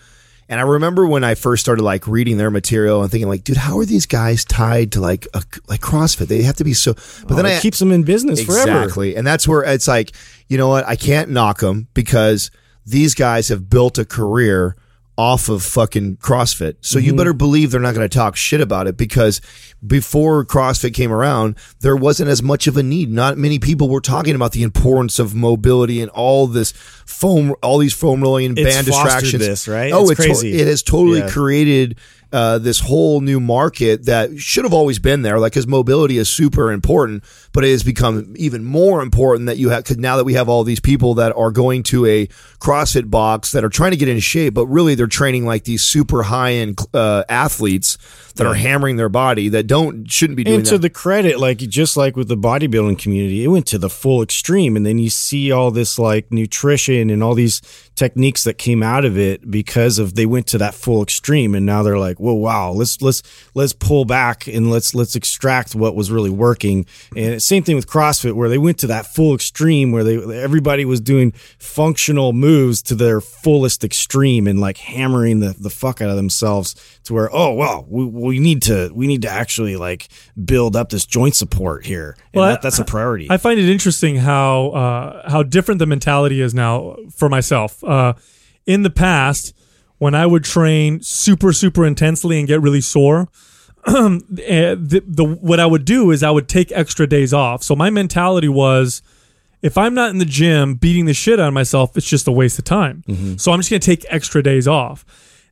And I remember when I first started like reading their material and thinking like, dude, how are these guys tied to like a, like CrossFit? They have to be so. But Oh, then it I keeps them in business forever. exactly, and that's where it's like, you know what? I can't knock them because these guys have built a career off of fucking CrossFit. So Mm-hmm. you better believe they're not going to talk shit about it because before CrossFit came around, there wasn't as much of a need. Not many people were talking about the importance of mobility and all this foam, all these foam rolling and It's band distractions. this, right? Oh, It's it's, to- crazy. it has totally Yeah. created uh, this whole new market that should have always been there. Like, because mobility is super important, but it has become even more important that you have. Because now that we have all these people that are going to a CrossFit box that are trying to get in shape, but really they're training like these super high end uh, athletes that are hammering their body that don't shouldn't be doing And to that. the credit, like just like with the bodybuilding community, it went to the full extreme, and then you see all this like nutrition and all these techniques that came out of it because of they went to that full extreme, and now they're like, "Whoa, wow, let's let's let's pull back and let's let's extract what was really working." And same thing with CrossFit, where they went to that full extreme, where they everybody was doing functional moves to their fullest extreme and like hammering the the fuck out of themselves to where, oh well, we, we need to we need to actually like build up this joint support here. And Well, that, that's a priority. I find it interesting how uh, how different the mentality is now for myself. Uh, in the past, when I would train super super intensely and get really sore, *clears throat* eh, the, the what I would do is I would take extra days off. So my mentality was. If I'm not in the gym beating the shit out of myself, it's just a waste of time. So I'm just going to take extra days off.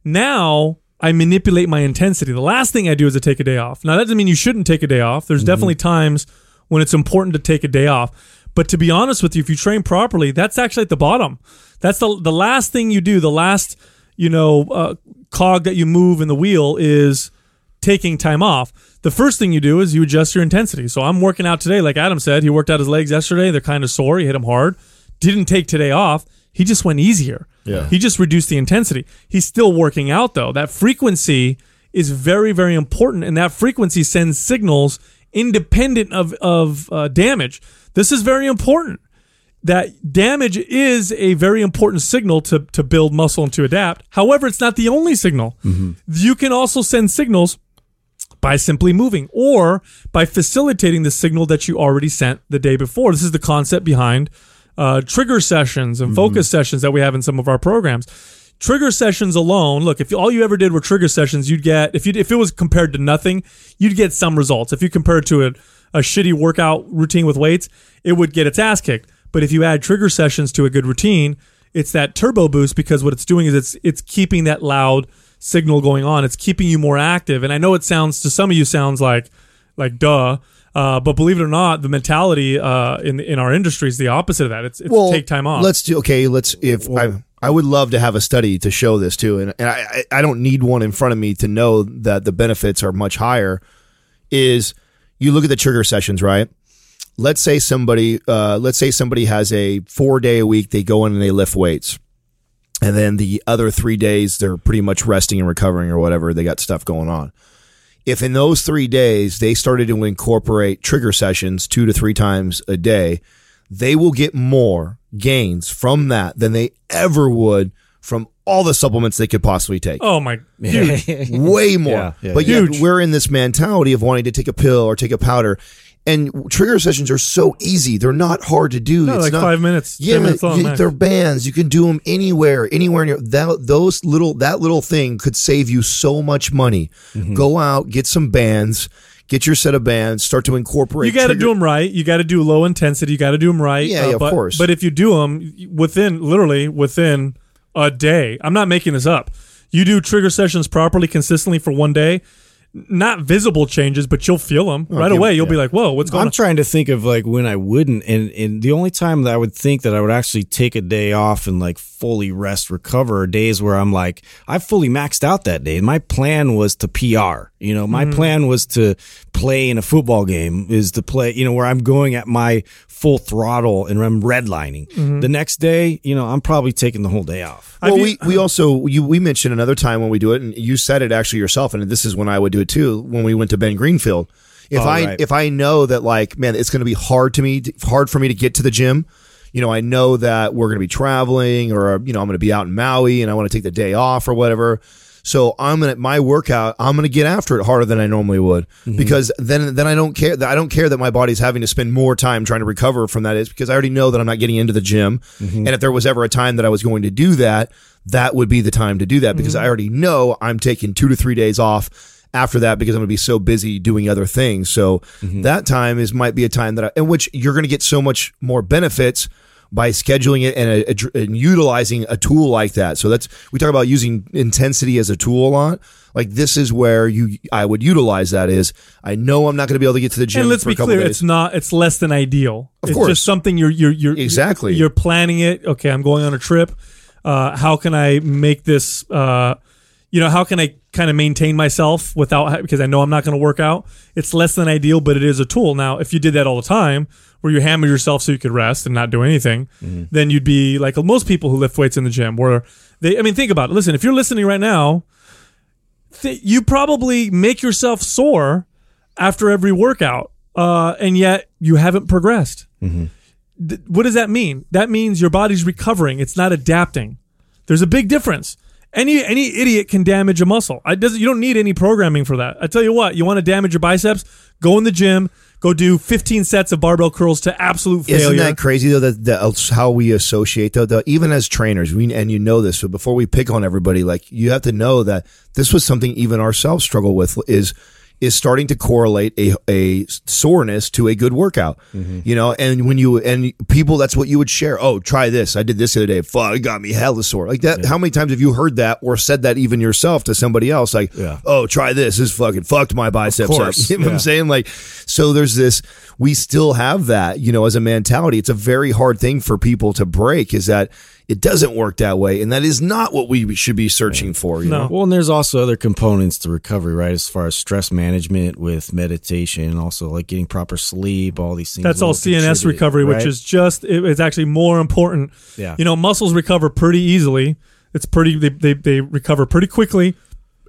Now I manipulate my intensity. The last thing I do is to take a day off. Now that doesn't mean you shouldn't take a day off. There's definitely times when it's important to take a day off. But to be honest with you, if you train properly, that's actually at the bottom. That's the the last thing you do. The last you know uh, cog that you move in the wheel is taking time off. The first thing you do is you adjust your intensity. So I'm working out today, like Adam said. He worked out his legs yesterday. They're kind of sore. He hit them hard. Didn't take today off. He just went easier. Yeah. He just reduced the intensity. He's still working out though. That frequency is very, very important, and that frequency sends signals independent of of uh, damage. This is very important. That damage is a very important signal to to build muscle and to adapt. However, it's not the only signal. You can also send signals by simply moving or by facilitating the signal that you already sent the day before. This is the concept behind uh, trigger sessions and focus sessions that we have in some of our programs. Trigger sessions alone, look, if all you ever did were trigger sessions, you'd get if you if it was compared to nothing, you'd get some results. If you compare it to a, a shitty workout routine with weights, it would get its ass kicked. But if you add trigger sessions to a good routine, it's that turbo boost because what it's doing is it's it's keeping that loud signal going on. It's keeping you more active. And I know it sounds to some of you sounds like like duh. Uh, but believe it or not, the mentality uh, in in our industry is the opposite of that. It's, it's take time off. Let's do okay. Let's if I I would love to have a study to show this too, and, and I I I don't need one in front of me to know that the benefits are much higher. Is you look at the trigger sessions, right? Let's say somebody, uh, let's say somebody has a four day a week. They go in and they lift weights, and then the other three days they're pretty much resting and recovering or whatever. They got stuff going on if in those three days they started to incorporate trigger sessions two to three times a day, they will get more gains from that than they ever would from all the supplements they could possibly take. oh my dude, *laughs* Way more. Yeah, yeah. but yet we're in this mentality of wanting to take a pill or take a powder. And trigger sessions are so easy. They're not hard to do. No, It's like not- five minutes, Yeah, minutes you- they're bands. You can do them anywhere, anywhere that, those little that little thing could save you so much money. Mm-hmm. Go out, get some bands, get your set of bands, start to incorporate. you got to do them right. You got to do low intensity. You got to do them right. Yeah, yeah, of course. But if you do them within, literally within a day, I'm not making this up. You do trigger sessions properly, consistently for one day. Not visible changes, but you'll feel them oh, right Okay, away. You'll be like, "Whoa, what's going on? I'm on?" trying to think of like when I wouldn't, and and the only time that I would think that I would actually take a day off and like fully rest, recover, are days where I'm like I fully maxed out that day. My plan was to PR. You know, my mm-hmm. plan was to play in a football game, is to play. You know, where I'm going at my full throttle and I'm redlining. Mm-hmm. The next day, you know, I'm probably taking the whole day off. Well, I've we, we also you we mentioned another time when we do it, and you said it actually yourself, and this is when I would do it too. When we went to Ben Greenfield, if Oh, I right. if I know that like man, it's going to be hard to me hard for me to get to the gym. you know, I know that we're going to be traveling or, you know, I'm going to be out in Maui and I want to take the day off or whatever. So I'm gonna my workout. I'm gonna get after it harder than I normally would mm-hmm. because then then I don't care. that I don't care that my body's having to spend more time trying to recover from that. Is because I already know that I'm not getting into the gym. Mm-hmm. And if there was ever a time that I was going to do that, that would be the time to do that because mm-hmm. I already know I'm taking two to three days off after that because I'm going to be so busy doing other things. So that time is might be a time that I, in which you're going to get so much more benefits by scheduling it and, uh, and utilizing a tool like that. So that's we talk about using intensity as a tool a lot. Like this is where you I would utilize that is I know I'm not going to be able to get to the gym and let's be a clear, it's not. It's less than ideal. Of it's course. just something you're you're you're Exactly. You're, planning it. Okay, I'm going on a trip. Uh, how can I make this? Uh, you know, how can I kind of maintain myself without because I know I'm not going to work out. It's less than ideal, but it is a tool. Now, if you did that all the time, where you hammer yourself so you could rest and not do anything, then you'd be like most people who lift weights in the gym, where they. I mean, think about it. Listen, if you're listening right now, th- you probably make yourself sore after every workout, uh, and yet you haven't progressed. Th- what does that mean? That means your body's recovering; it's not adapting. There's a big difference. Any any idiot can damage a muscle. I doesn't. You don't need any programming for that. I tell you what. You want to damage your biceps? Go in the gym. Go do 15 sets of barbell curls to absolute failure. Isn't that crazy though? That, that's uh, how we associate though, though. Even as trainers, we and you know this. So before we pick on everybody, like you have to know that this was something even ourselves struggle with. Is is starting to correlate a a soreness to a good workout. Mm-hmm. You know, and when you and people, that's what you would share. Oh, try this. I did this the other day. Fuck, it got me hella sore. Like that. How many times have you heard that or said that even yourself to somebody else? Like, Yeah. oh, try this. This fucking fucked my biceps up. *laughs* You know what I'm saying? Like, so there's this, we still have that, you know, as a mentality. It's a very hard thing for people to break is that it doesn't work that way. And that is not what we should be searching for, you No. know? Well, and there's also other components to recovery, right? As far as stress management with meditation, and also like getting proper sleep, all these things. That's all CNS contribute, recovery, which is just it, it's actually more important. Yeah. you know, muscles recover pretty easily. It's pretty they, they, they recover pretty quickly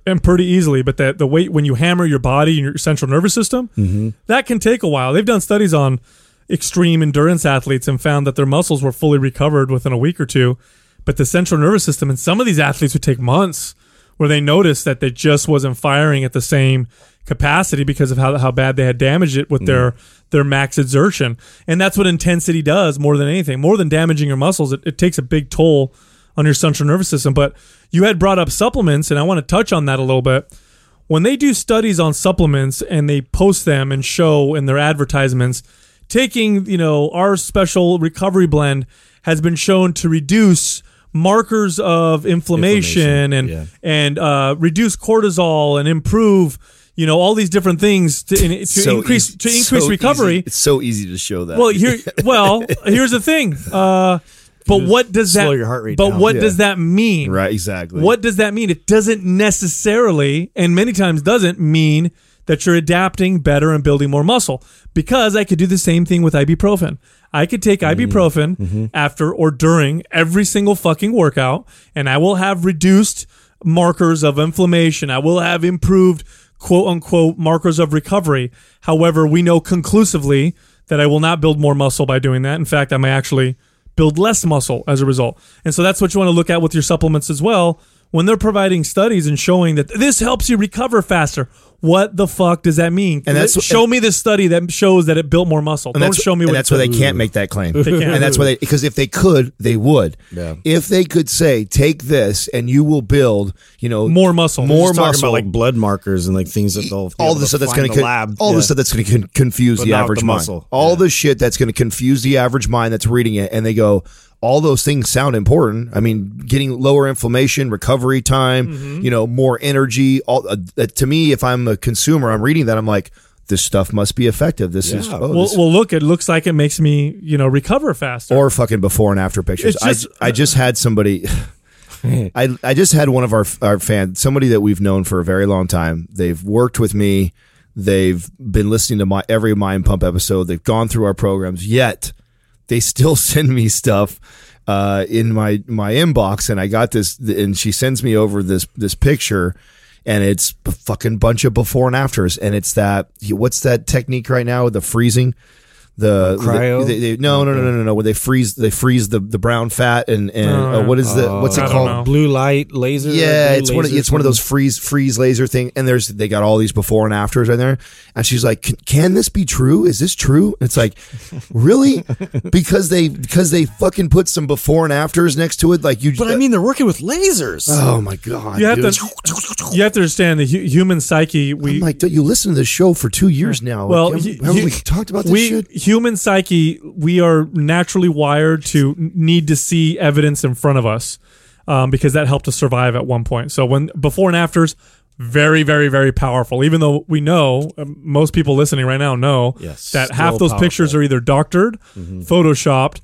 and pretty easily. But that the weight when you hammer your body and your central nervous system, Mm-hmm. that can take a while. They've done studies on extreme endurance athletes and found that their muscles were fully recovered within a week or two. But the central nervous system and some of these athletes would take months where they noticed that they just wasn't firing at the same capacity because of how, how bad they had damaged it with their their max exertion. And that's what intensity does more than anything. More than damaging your muscles, it, it takes a big toll on your central nervous system. But you had brought up supplements, and I want to touch on that a little bit. When they do studies on supplements and they post them and show in their advertisements, taking, you know, our special recovery blend has been shown to reduce markers of inflammation, Inflammation, and yeah. and uh, reduce cortisol and improve, you know, all these different things to, to So increase easy- to increase so recovery. easy- It's so easy to show that. Well, here, well, *laughs* here's the thing. Uh, but what does that? slow your heart rate But down. what Yeah. does that mean? right, exactly. What does that mean? It doesn't necessarily, and many times doesn't mean that you're adapting better and building more muscle. Because I could do the same thing with ibuprofen. I could take Mm-hmm. ibuprofen after or during every single fucking workout, and I will have reduced markers of inflammation. I will have improved quote unquote markers of recovery. However, we know conclusively that I will not build more muscle by doing that. In fact, I may actually build less muscle as a result. And so that's what you want to look at with your supplements as well. When they're providing studies and showing that this helps you recover faster, what the fuck does that mean? And that's- show me the study that shows that it built more muscle. And Don't that's, show me and what that's it why they can't make that claim. And that's why they because if they could, they would. Yeah. If they could say, take this and you will build, you know, more muscle. more Just talking muscle, about like blood markers and like things that they'll all able the to stuff that's going to the lab. all Yeah. the stuff that's going to con- confuse But the average the mind. muscle. All Yeah. the shit that's going to confuse the average mind that's reading it, and they go, all those things sound important. I mean, getting lower inflammation, recovery time, Mm-hmm. you know, more energy. All uh, to me, if I'm a consumer, I'm reading that, I'm like, this stuff must be effective. This is oh, well, this- well, look, it looks like it makes me, you know, recover faster. or fucking before and after pictures. It's just- I I just had somebody. *laughs* I I just had one of our our fans, somebody that we've known for a very long time. They've worked with me. They've been listening to my every Mind Pump episode. They've gone through our programs. Yet they still *laughs* send me stuff uh, in my my inbox, and I got this, and she sends me over this this picture. And it's a fucking bunch of before and afters, and it's that what's that technique right now with the freezing? The Cryo? they- they- no, no, no, no, no, no. When they freeze, they freeze the, the brown fat and and Oh, uh, what is the what's it I called? blue light laser. Yeah, blue it's one. Of, it's one of those freeze freeze laser thing. And there's they got all these before and afters right there. And she's like, "Can, can this be true? Is this true?" And it's like, *laughs* really? because they because they fucking put some before and afters next to it. Like you. But I mean, they're working with lasers. oh my god, You have dude. to you have to understand the hu- human psyche. We I'm like, dude, you listen to this show for two years now. well, Like, hu- haven't hu- we talked about this we, shit? Human psyche, we are naturally wired to need to see evidence in front of us um, because that helped us survive at one point. So when before and afters, very, very, very powerful. Even though we know um, most people listening right now know Yes, that half those powerful. pictures are either doctored, photoshopped,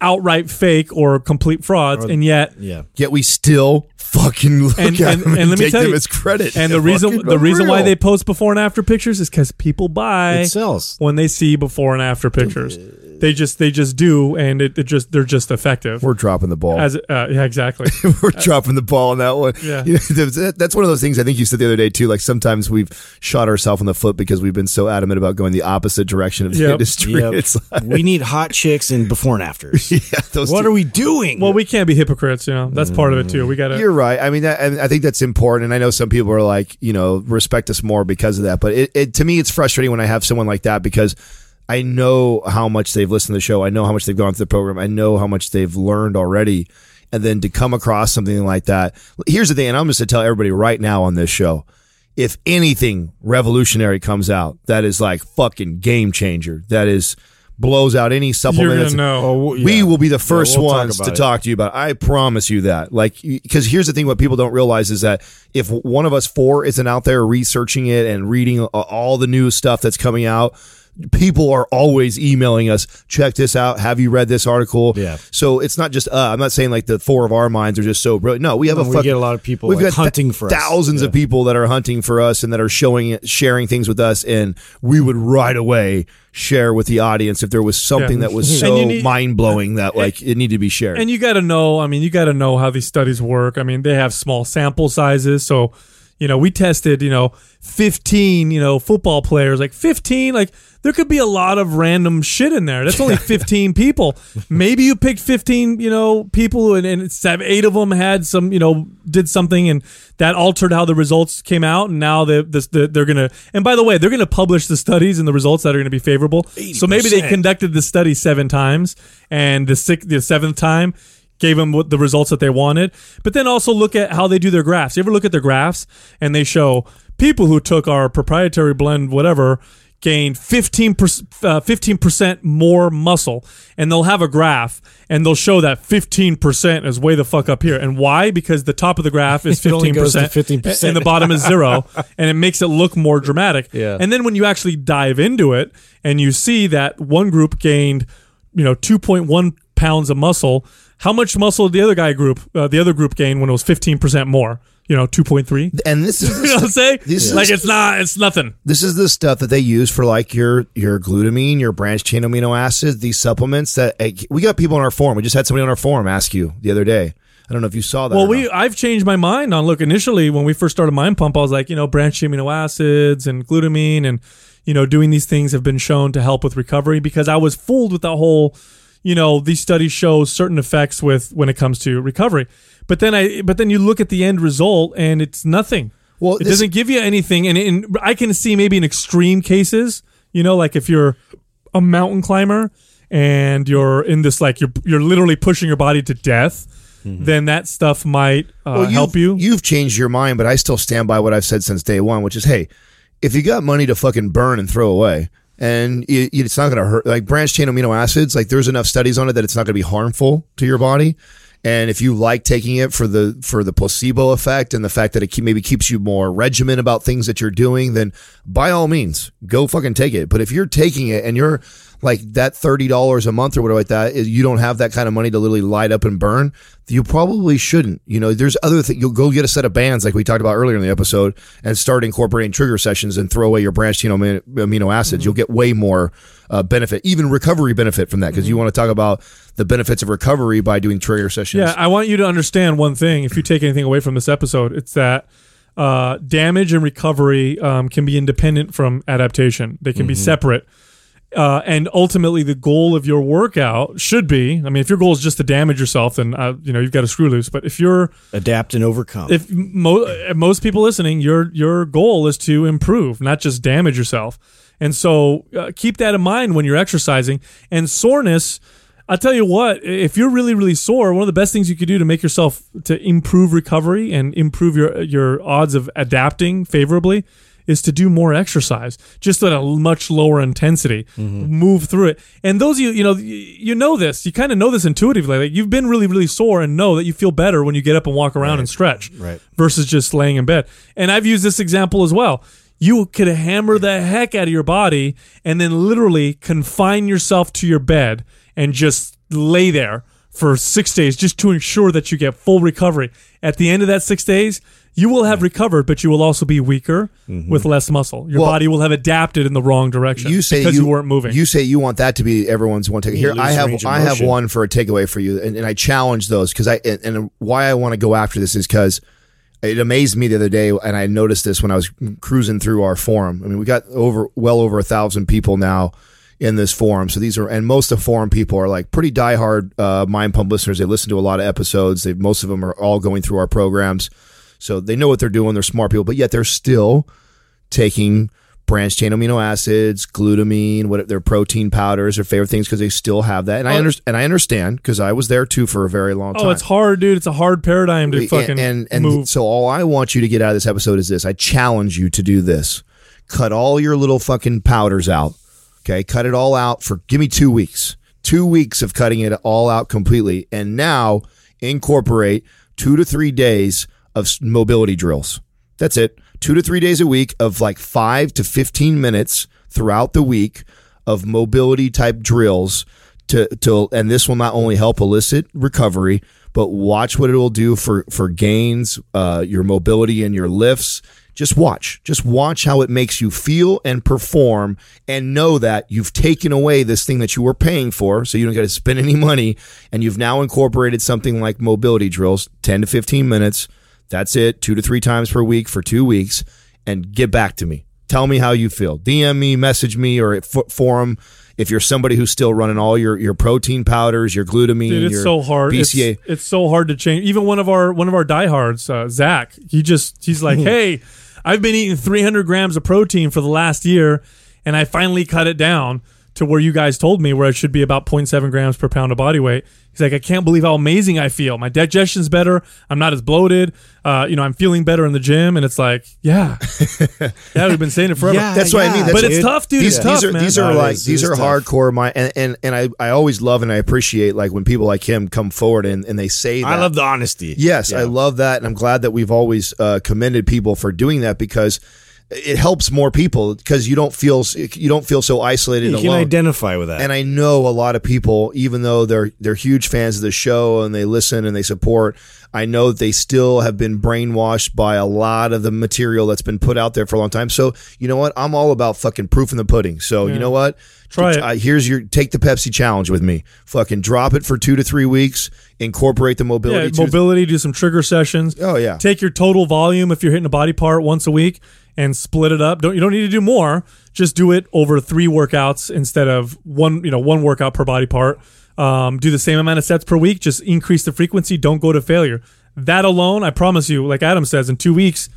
outright fake, or complete frauds, and yet yeah. Yet we still fucking look and, at and, them and, and let me tell them you, as credit. And the reason the reason why they post before and after pictures is because people buy It sells. when they see before and after pictures. They just they just do, and it, it just they're just effective. we're dropping the ball. As uh, yeah, exactly. *laughs* we're dropping the ball on that one. Yeah. You *laughs* know, that's one of those things I think you said the other day too. Like sometimes we've shot ourselves in the foot because we've been so adamant about going the opposite direction of the Yep. industry. Yep. It's like, we need hot chicks and before and afters. *laughs* yeah, those what two- are we doing? well, we can't be hypocrites, you know. That's part of it too. We got to. You're right. I mean, that, and I think that's important. And I know some people are like, you know, respect us more because of that. But it, it to me, it's frustrating when I have someone like that because I know how much they've listened to the show. I know how much they've gone through the program. I know how much they've learned already. And then to come across something like that. Here's the thing, and I'm just going to tell everybody right now on this show. If anything revolutionary comes out, that is like fucking game changer. That is blows out any You're supplement. that's- know. Oh, we will be the 1st we'll talk ones to it. talk to you about. it. I promise you that. Like, because here's the thing: what people don't realize is that if one of us four isn't out there researching it and reading all the new stuff that's coming out. People are always emailing us. Check this out. Have you read this article? Yeah. So it's not just. Uh, I'm not saying like the four of our minds are just so brilliant. No, we have No, a. we fuck- get a lot of people, We've like, got hunting for us. thousands of people that are hunting for us and that are showing it, sharing things with us, and we would right away share with the audience if there was something Yeah. that was so need- mind blowing that like it needed to be shared. And you got to know, I mean, you got to know how these studies work. I mean, they have small sample sizes. So, you know, we tested, you know, 15, you know, football players, like 15, like there could be a lot of random shit in there. That's only *laughs* 15 people. Maybe you picked 15, you know, people and, and seven, eight of them had some, you know, did something and that altered how the results came out. And now they, this, the, they're going to, and by the way, they're going to publish the studies and the results that are going to be favorable. So maybe they conducted the study seven times and the sixth, the seventh time gave them the results that they wanted. But then also look at how they do their graphs. You ever look at their graphs and they show people who took our proprietary blend, whatever, gained 15 uh, 15% more muscle and they'll have a graph and they'll show that 15% is way the fuck up here and why because the top of the graph is 15% *laughs* It only goes to 15%. and the bottom is zero *laughs* and it makes it look more dramatic Yeah. and then when you actually dive into it and you see that one group gained you know 2.1 pounds of muscle how much muscle did the other guy group uh, the other group gained when it was 15% more you know 2.3 and this is *laughs* you know what i'm saying This is- like it's not it's nothing this is the stuff that they use for like your your glutamine, your branched chain amino acids, these supplements that eh, we got people on our forum. We just had somebody on our forum ask you the other day. I don't know if you saw that. Well, we. I've changed my mind on look. Initially, when we first started Mind Pump, I was like, you know, branched amino acids and glutamine, and you know, doing these things have been shown to help with recovery because I was fooled with the whole, you know, these studies show certain effects with when it comes to recovery. But then I, but then you look at the end result and it's nothing. Well, it this- doesn't give you anything, and, and I can see maybe in extreme cases, you know, like if you're a mountain climber and you're in this like you're you're literally pushing your body to death, then that stuff might uh, Well, help you. You've changed your mind, but I still stand by what I've said since day one, which is, hey, if you got money to fucking burn and throw away, and it, it's not going to hurt, like branched chain amino acids, like there's enough studies on it that it's not going to be harmful to your body. And if you like taking it for the for the placebo effect and the fact that it keep, maybe keeps you more regimen about things that you're doing, then by all means, go fucking take it. But if you're taking it and you're like that thirty dollars a month or whatever like that, you don't have that kind of money to literally light up and burn. You probably shouldn't. You know, there's other things. You'll go get a set of bands like we talked about earlier in the episode and start incorporating trigger sessions and throw away your branched you know, amino acids. You'll get way more uh, benefit, even recovery benefit from that because you want to talk about the benefits of recovery by doing trigger sessions. Yeah, I want you to understand one thing. If you take anything away from this episode, it's that uh, damage and recovery um, can be independent from adaptation. They can be separate. Uh, and ultimately, the goal of your workout should be. I mean, if your goal is just to damage yourself, then uh, you know you've got a screw loose. But if you're Adapt and overcome. if mo- uh, most people listening, your your goal is to improve, not just damage yourself. And so uh, keep that in mind when you're exercising. And soreness, I'll tell you what, if you're really really sore, one of the best things you could do to make yourself to improve recovery and improve your your odds of adapting favorably is to do more exercise, just at a much lower intensity. Mm-hmm. Move through it. And those of you, you know, you, know this. You kind of know this intuitively. Like you've been really, really sore and know that you feel better when you get up and walk around and stretch, Right. versus just laying in bed. And I've used this example as well. You could hammer the heck out of your body and then literally confine yourself to your bed and just lay there for six days just to ensure that you get full recovery. At the end of that six days, you will have recovered, but you will also be weaker mm-hmm. with less muscle. Your Well- body will have adapted in the wrong direction you say because you, you, weren't moving. You say you want that to be everyone's one takeaway. Here, I have I have one for a takeaway for you, and, and I challenge those because I and, and why I want to go after this is because it amazed me the other day, and I noticed this when I was cruising through our forum. I mean, we got over well over a thousand people now in this forum. So these are, and most of the forum people are like pretty diehard uh, Mind Pump listeners. They listen to a lot of episodes. They most of them are all going through our programs, so they know what they're doing. They're smart people, but yet they're still taking branched chain amino acids, glutamine, what their protein powders, their favorite things because they still have that. And I Oh. understand, and I understand because I was there too for a very long time. oh, it's hard, dude. It's a hard paradigm to fucking and and move. so all I want you to get out of this episode is this. I challenge you to do this. Cut all your little fucking powders out. Okay, cut it all out for give me 2 weeks. 2 weeks of cutting it all out completely and now incorporate 2 to 3 days of mobility drills. That's it. 2 to 3 days a week of like 5 to 15 minutes throughout the week of mobility type drills to to and this will not only help elicit recovery but watch what it will do for for gains uh your mobility and your lifts just watch just watch how it makes you feel and perform and know that you've taken away this thing that you were paying for so you don't got to spend any money and you've now incorporated something like mobility drills 10 to 15 minutes that's it 2 to 3 times per week for 2 weeks and get back to me Tell me how you feel. DM me, message me, or at forum. If you're somebody who's still running all your, your protein powders, your glutamine, Dude, it's your so hard. BCA. It's, it's so hard to change. Even one of our one of our diehards, uh, Zach, he just he's like, *laughs* hey, I've been eating 300 grams of protein for the last year, and I finally cut it down to where you guys told me where it should be about 0.7 grams per pound of body weight. He's like, I can't believe how amazing I feel. My digestion's better. I'm not as bloated. Uh, you know, I'm feeling better in the gym, and it's like, yeah, *laughs* yeah, we've been saying it forever. Yeah, That's what I mean. That's but what- it's tough, dude. These, it's tough, these are man. these are No, like is- these are tough. hardcore. My and and, and I, I always love and I appreciate like when people like him come forward and, and they say that. I love the honesty. Yes, Yeah. I love that, and I'm glad that we've always uh, commended people for doing that because it helps more people because you don't feel you don't feel so isolated You can alone. identify with that. And I know a lot of people, even though they're they're huge fans of the show and they listen and they support, I know that they still have been brainwashed by a lot of the material that's been put out there for a long time. So you know what? I'm all about fucking proof in the pudding. So you know what? Try it. Uh, here's your take the Pepsi challenge with me. Fucking drop it for two to three weeks. Incorporate the mobility. Yeah, mobility, do some trigger sessions. Oh, yeah. Take your total volume if you're hitting a body part once a week and split it up. Don't you don't need to do more. Just do it over three workouts instead of one, you know, one workout per body part. Um, do the same amount of sets per week, just increase the frequency, don't go to failure. That alone, I promise you, like Adam says, in two weeks,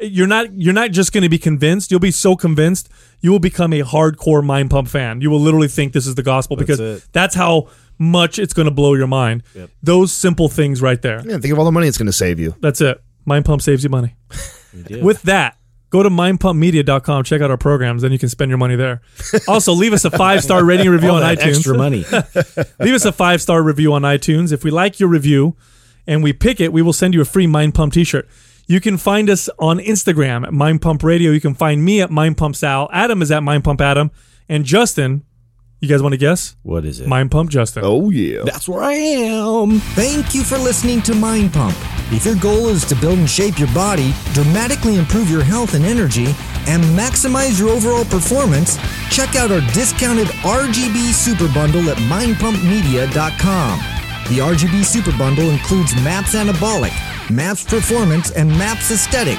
you're not you're not just going to be convinced. You'll be so convinced you will become a hardcore mind pump fan. You will literally think this is the gospel because it. that's how much it's going to blow your mind. Those simple things right there. Yeah, think of all the money it's going to save you. That's it. Mind Pump saves you money. *laughs* With that, go to mindpumpmedia.com, check out our programs, then you can spend your money there. Also, leave us a five star *laughs* rating review on iTunes. extra money. *laughs* leave us a five star review on iTunes. If we like your review and we pick it, we will send you a free Mind Pump t shirt. You can find us on Instagram at Mind Pump Radio. You can find me at Mind Pump Sal. Adam is at Mind Pump Adam. And Justin, you guys want to guess? What is it? Mind Pump Justin. Oh yeah. That's where I am. Thank you for listening to Mind Pump. If your goal is to build and shape your body, dramatically improve your health and energy, and maximize your overall performance, check out our discounted RGB Super Bundle at mindpumpmedia.com. The RGB Super Bundle includes MAPS Anabolic, MAPS Performance, and MAPS Aesthetic,